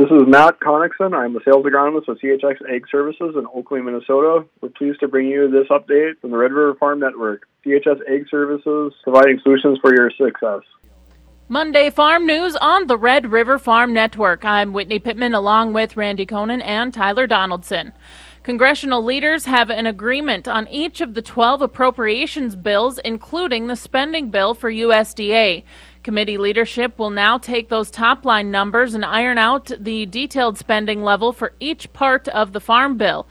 This is Matt Connickson. I'm a sales agronomist with CHS Ag Services in Oklee, Minnesota. We're pleased to bring you this update from the Red River Farm Network. CHS Ag Services providing solutions for your success. Monday Farm News on the Red River Farm Network. I'm Whitney Pittman along with Randy Koenen and Tyler Donaldson. Congressional leaders have an agreement on each of the 12 appropriations bills, including the spending bill for USDA. Committee leadership will now take those top line numbers and iron out the detailed spending level for each part of the Farm Bill.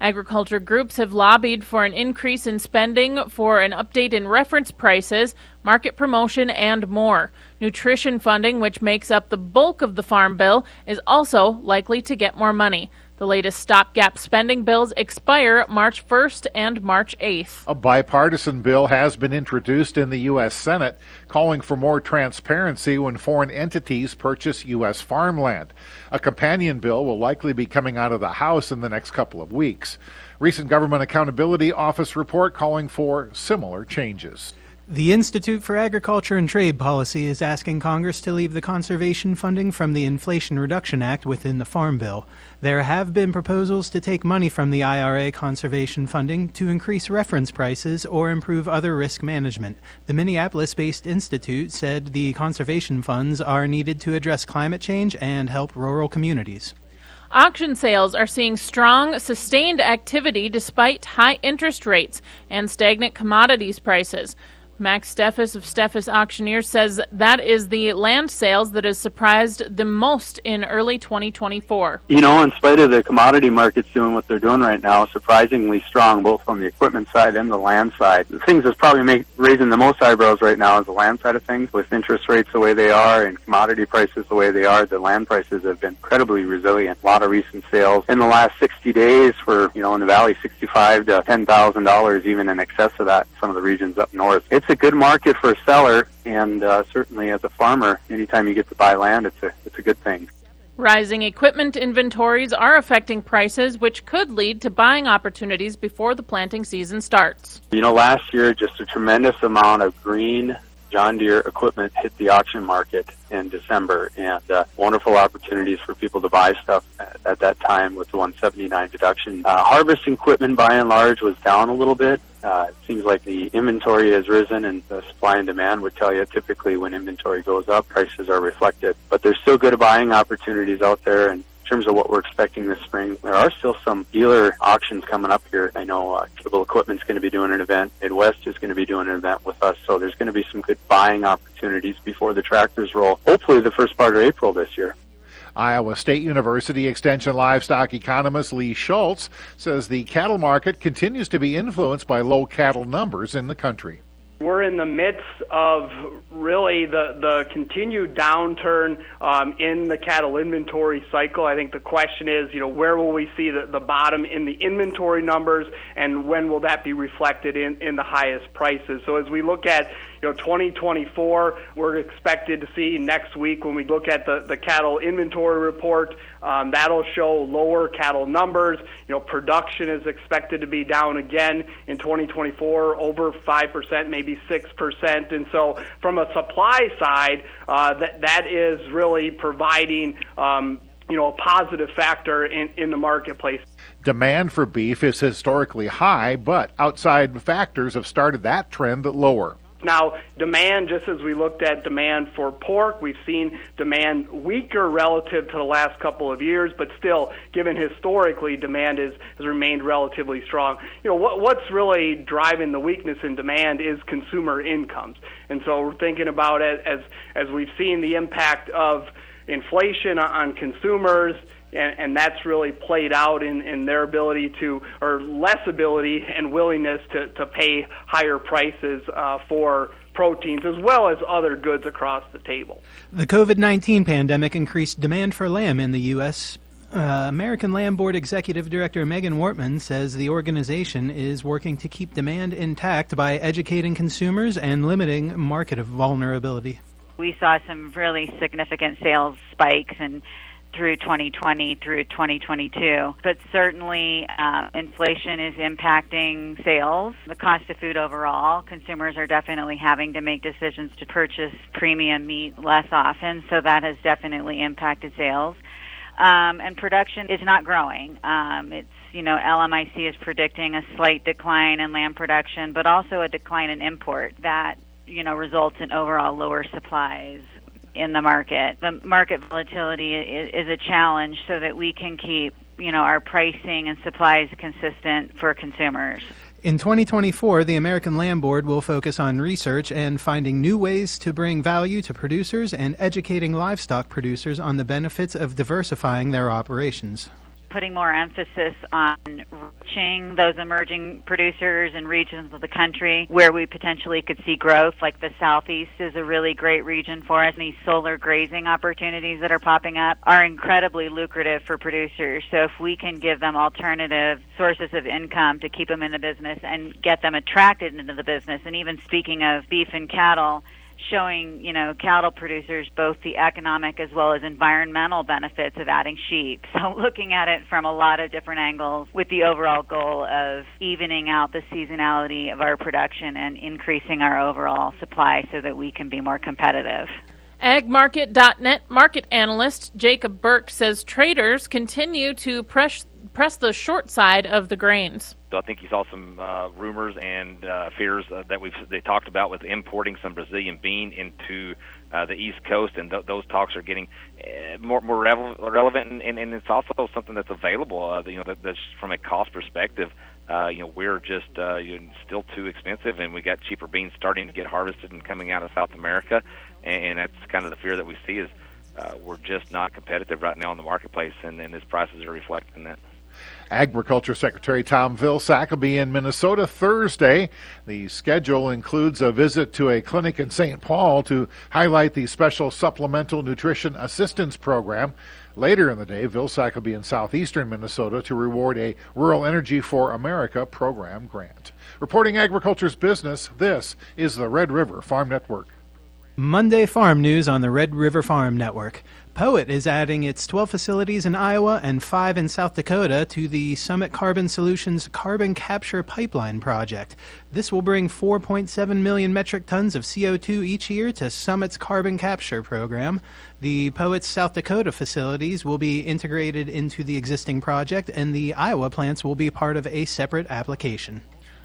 Agriculture groups have lobbied for an increase in spending for an update in reference prices, market promotion, and more. Nutrition funding, which makes up the bulk of the Farm Bill, is also likely to get more money. The latest stopgap spending bills expire March 1st and March 8th. A bipartisan bill has been introduced in the U.S. Senate calling for more transparency when foreign entities purchase U.S. farmland. A companion bill will likely be coming out of the House in the next couple of weeks. Recent Government Accountability Office report calling for similar changes. The Institute for Agriculture and Trade Policy is asking Congress to leave the conservation funding from the Inflation Reduction Act within the Farm Bill. There have been proposals to take money from the IRA conservation funding to increase reference prices or improve other risk management. The Minneapolis based institute said the conservation funds are needed to address climate change and help rural communities. Auction sales are seeing strong, sustained activity despite high interest rates and stagnant commodities prices. Max Steffes of Steffes Auctioneers says that is the land sales that has surprised the most in early 2024. You know, in spite of the commodity markets doing what they're doing right now, surprisingly strong both on the equipment side and the land side. The things that's probably make, raising the most eyebrows right now is the land side of things. With interest rates the way they are and commodity prices the way they are, the land prices have been incredibly resilient. A lot of recent sales in the last 60 days for, you know, in the valley, 65 to $10,000, even in excess of that in some of the regions up north. It's it's a good market for a seller, and uh, certainly as a farmer, anytime you get to buy land, it's a it's a good thing. Rising equipment inventories are affecting prices, which could lead to buying opportunities before the planting season starts. You know, last year, just a tremendous amount of green John Deere equipment hit the auction market in December, and uh, wonderful opportunities for people to buy stuff at, at that time with the 179 deduction. Uh, harvest equipment, by and large, was down a little bit. Uh, it seems like the inventory has risen, and the supply and demand would tell you typically when inventory goes up, prices are reflected. But there's still good buying opportunities out there, and in terms of what we're expecting this spring, there are still some dealer auctions coming up here. I know uh, Cable Equipment's going to be doing an event. Midwest is going to be doing an event with us. So there's going to be some good buying opportunities before the tractors roll. Hopefully the first part of April this year. Iowa State University Extension livestock economist Lee Schulz says the cattle market continues to be influenced by low cattle numbers in the country we're in the midst of really the, the continued downturn um, in the cattle inventory cycle. I think the question is, you know, where will we see the, the bottom in the inventory numbers and when will that be reflected in, in the highest prices? So as we look at, you know, 2024, we're expected to see next week when we look at the, the cattle inventory report, um, that'll show lower cattle numbers. You know, production is expected to be down again in 2024, over 5%, maybe 6%. And so from a supply side, uh, that, that is really providing um, you know, a positive factor in, in the marketplace. Demand for beef is historically high, but outside factors have started that trend lower. Now, demand, just as we looked at demand for pork, we've seen demand weaker relative to the last couple of years, but still, given historically, demand is, has remained relatively strong. You know, what, what's really driving the weakness in demand is consumer incomes. And so we're thinking about it as, as we've seen the impact of inflation on consumers and, and that's really played out in, in their ability to, or less ability and willingness to, to pay higher prices uh, for proteins as well as other goods across the table. The COVID 19 pandemic increased demand for lamb in the U.S. Uh, American Lamb Board Executive Director Megan Wortman says the organization is working to keep demand intact by educating consumers and limiting market vulnerability. We saw some really significant sales spikes and through 2020 through 2022. But certainly, uh, inflation is impacting sales, the cost of food overall. Consumers are definitely having to make decisions to purchase premium meat less often, so that has definitely impacted sales. um, and production is not growing. Um, it's you know LMIC is predicting a slight decline in lamb production, but also a decline in import that you know results in overall lower supplies in the market. The market volatility is, is a challenge so that we can keep you know our pricing and supplies consistent for consumers. In 2024, the American Lamb Board will focus on research and finding new ways to bring value to producers and educating livestock producers on the benefits of diversifying their operations putting more emphasis on reaching those emerging producers and regions of the country where we potentially could see growth, like the Southeast is a really great region for us. These solar grazing opportunities that are popping up are incredibly lucrative for producers. So if we can give them alternative sources of income to keep them in the business and get them attracted into the business, and even speaking of beef and cattle, showing, you know, cattle producers both the economic as well as environmental benefits of adding sheep. So looking at it from a lot of different angles with the overall goal of evening out the seasonality of our production and increasing our overall supply so that we can be more competitive. AgMarket.net market analyst Jacob Burke says traders continue to press press the short side of the grains. I think you saw some uh, rumors and uh, fears uh, that we've they talked about with importing some Brazilian bean into uh, the East Coast, and th- those talks are getting uh, more more revel- relevant, and, and, and it's also something that's available. Uh, you know, that, that's from a cost perspective. Uh, you know, we're just uh, you know, still too expensive, and we got cheaper beans starting to get harvested and coming out of South America, and, that's kind of the fear that we see is uh, we're just not competitive right now in the marketplace, and, and his prices are reflecting that. Agriculture Secretary Tom Vilsack will be in Minnesota Thursday. The schedule includes a visit to a clinic in St. Paul to highlight the special Supplemental Nutrition Assistance Program. Later in the day, Vilsack will be in southeastern Minnesota to reward a Rural Energy for America program grant. Reporting agriculture's business, this is the Red River Farm Network. Monday Farm News on the Red River Farm Network. POET is adding its 12 facilities in Iowa and 5 in South Dakota to the Summit Carbon Solutions Carbon Capture Pipeline project. This will bring 4.7 million metric tons of CO2 each year to Summit's carbon capture program. The POET's South Dakota facilities will be integrated into the existing project, and the Iowa plants will be part of a separate application.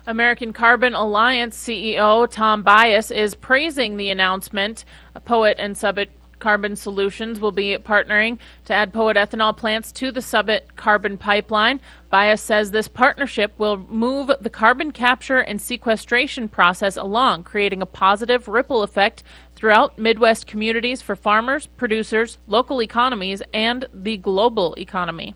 American Carbon Alliance CEO Tom Buis is praising the announcement. POET and Summit Carbon Solutions will be partnering to add POET ethanol plants to the Summit carbon pipeline. Buis says this partnership will move the carbon capture and sequestration process along, creating a positive ripple effect throughout Midwest communities for farmers, producers, local economies, and the global economy.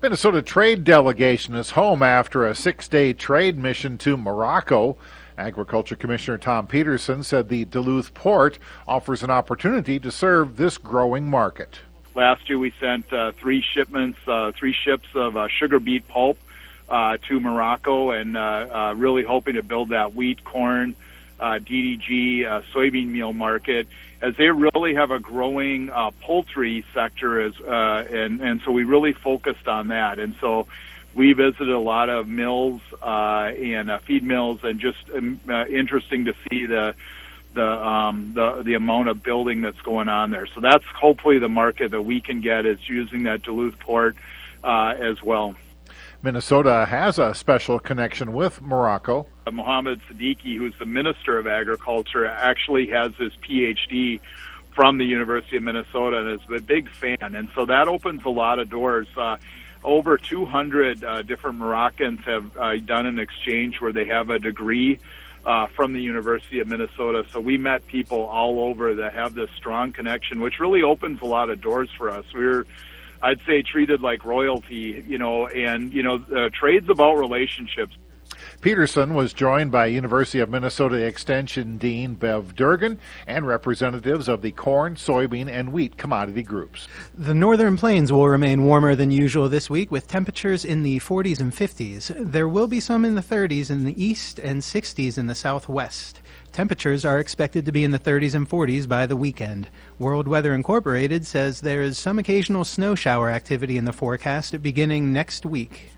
Minnesota trade delegation is home after a six day trade mission to Morocco. Agriculture Commissioner Thom Petersen said the Duluth port offers an opportunity to serve this growing market. Last year we sent uh, three shipments, uh, three ships of uh, sugar beet pulp uh, to Morocco, and uh, uh, really hoping to build that wheat, corn, DDG, soybean meal market, as they really have a growing poultry sector, as and and so we really focused on that, and so we visited a lot of mills uh, and uh, feed mills, and just um, uh, interesting to see the the um, the the amount of building that's going on there. So that's hopefully the market that we can get is using that Duluth port uh, as well. Minnesota has a special connection with Morocco. Uh, Mohammed Sadiki, who's the Minister of Agriculture, actually has his PhD from the University of Minnesota and is a big fan, and so that opens a lot of doors. Uh, over 200 uh, different Moroccans have uh, done an exchange where they have a degree uh, from the University of Minnesota. So we met people all over that have this strong connection, which really opens a lot of doors for us. We're, I'd say, treated like royalty, you know, and, you know, uh, trade's about relationships. Petersen was joined by University of Minnesota Extension Dean Bev Durgan and representatives of the corn, soybean, and wheat commodity groups. The northern plains will remain warmer than usual this week with temperatures in the 40s and 50s. There will be some in the 30s in the east and 60s in the southwest. Temperatures are expected to be in the 30s and 40s by the weekend. World Weather Incorporated says there is some occasional snow shower activity in the forecast beginning next week.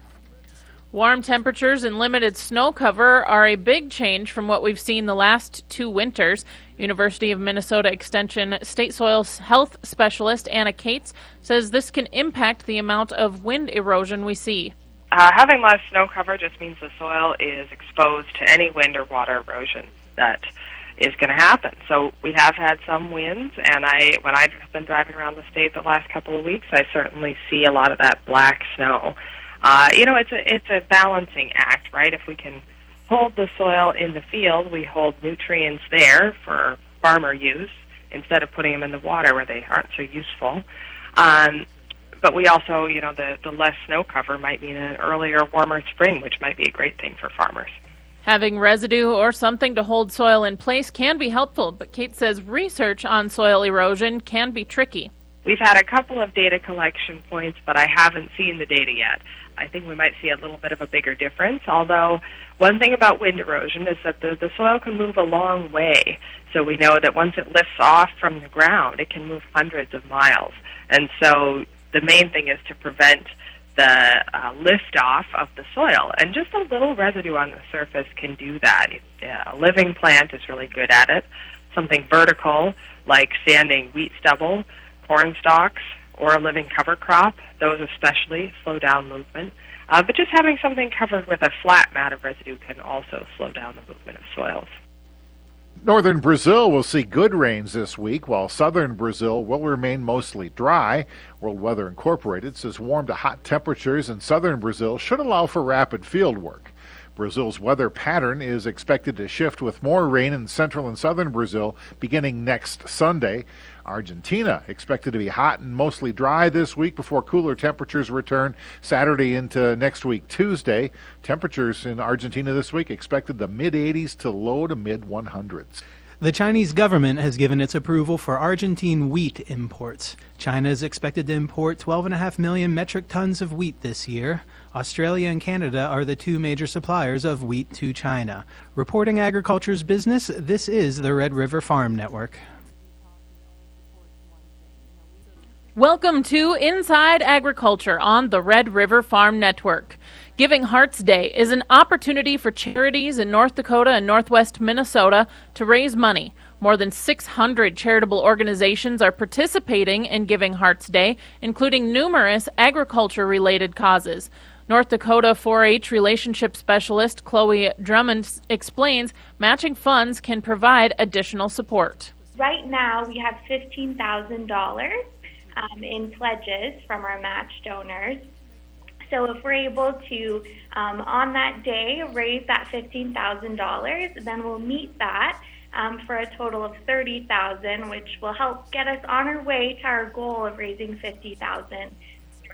Warm temperatures and limited snow cover are a big change from what we've seen the last two winters. University of Minnesota Extension State Soil Health Specialist Anna Cates says this can impact the amount of wind erosion we see. Uh, having less snow cover just means the soil is exposed to any wind or water erosion that is going to happen. So we have had some winds, and I, when I've been driving around the state the last couple of weeks, I certainly see a lot of that black snow. Uh, you know, it's a it's a balancing act, right? If we can hold the soil in the field, we hold nutrients there for farmer use instead of putting them in the water where they aren't so useful. Um, but we also, you know, the, the less snow cover might mean an earlier, warmer spring, which might be a great thing for farmers. Having residue or something to hold soil in place can be helpful, but Cates says research on soil erosion can be tricky. We've had a couple of data collection points, but I haven't seen the data yet. I think we might see a little bit of a bigger difference, although one thing about wind erosion is that the, the soil can move a long way. So we know that once it lifts off from the ground, it can move hundreds of miles. And so the main thing is to prevent the uh, lift off of the soil. And just a little residue on the surface can do that. Yeah, a living plant is really good at it. Something vertical, like standing wheat stubble, corn stalks, or a living cover crop, those especially slow down movement. Uh, but just having something covered with a flat mat of residue can also slow down the movement of soils. Northern Brazil will see good rains this week, while southern Brazil will remain mostly dry. World Weather Incorporated says warm to hot temperatures in southern Brazil should allow for rapid field work. Brazil's weather pattern is expected to shift with more rain in central and southern Brazil beginning next Sunday. Argentina expected to be hot and mostly dry this week before cooler temperatures return Saturday into next week Tuesday. Temperatures in Argentina this week expected the mid 80s to low to mid 100s. The Chinese government has given its approval for Argentine wheat imports. China is expected to import 12.5 million metric tons of wheat this year. Australia and Canada are the two major suppliers of wheat to China. Reporting agriculture's business, this is the Red River Farm Network. Welcome to Inside Agriculture on the Red River Farm Network. Giving Hearts Day is an opportunity for charities in North Dakota and Northwest Minnesota to raise money. More than 600 charitable organizations are participating in Giving Hearts Day, including numerous agriculture related causes. North Dakota 4 H relationship specialist Chloe Drummond explains matching funds can provide additional support. Right now, we have $15,000 um, in pledges from our match donors. So if we're able to, um, on that day, raise that $15,000, then we'll meet that um, for a total of 30000 which will help get us on our way to our goal of raising 50000 North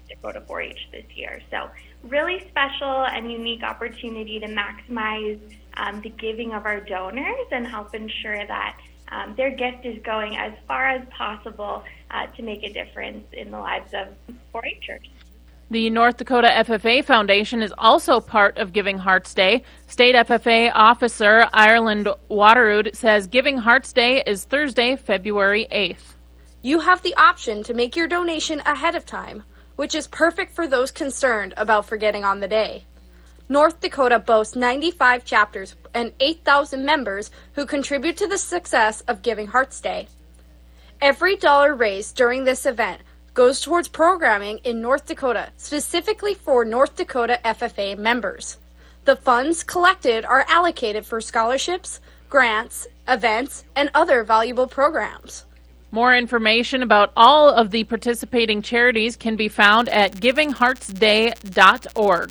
Dakota 4-H this year. So really special and unique opportunity to maximize um, the giving of our donors and help ensure that um, their gift is going as far as possible uh, to make a difference in the lives of 4-Hers. The North Dakota FFA Foundation is also part of Giving Hearts Day. State FFA officer Ireland Waterud says Giving Hearts Day is Thursday, February 8th. You have the option to make your donation ahead of time, which is perfect for those concerned about forgetting on the day. North Dakota boasts 95 chapters and 8,000 members who contribute to the success of Giving Hearts Day. Every dollar raised during this event goes towards programming in North Dakota, specifically for North Dakota FFA members. The funds collected are allocated for scholarships, grants, events, and other valuable programs. More information about all of the participating charities can be found at givingheartsday.org.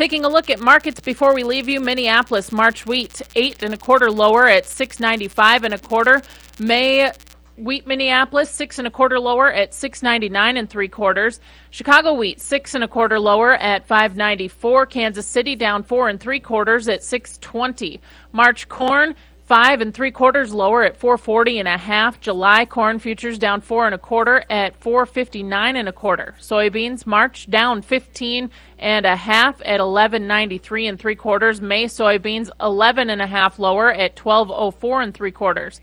Taking a look at markets before we leave you, Minneapolis March wheat eight and a quarter lower at six ninety five and a quarter. May Wheat Minneapolis six and a quarter lower at six ninety nine and three quarters. Chicago wheat six and a quarter lower at five ninety four. Kansas City down four and three quarters at six twenty. March corn five and three quarters lower at 440 and a half. July corn futures down four and a quarter at four fifty nine and a quarter. Soybeans March down fifteen and a half at eleven ninety three and three quarters. May soybeans eleven and a half lower at twelve oh four and three quarters.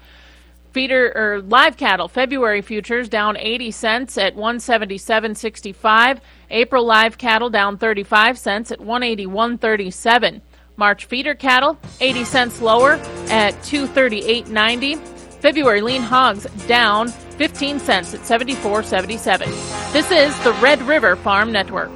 Feeder or live cattle February futures down 80 cents at 177.65. April live cattle down 35 cents at 181.37. March feeder cattle 80 cents lower at 238.90. February lean hogs down 15 cents at 74.77. This is the Red River Farm Network.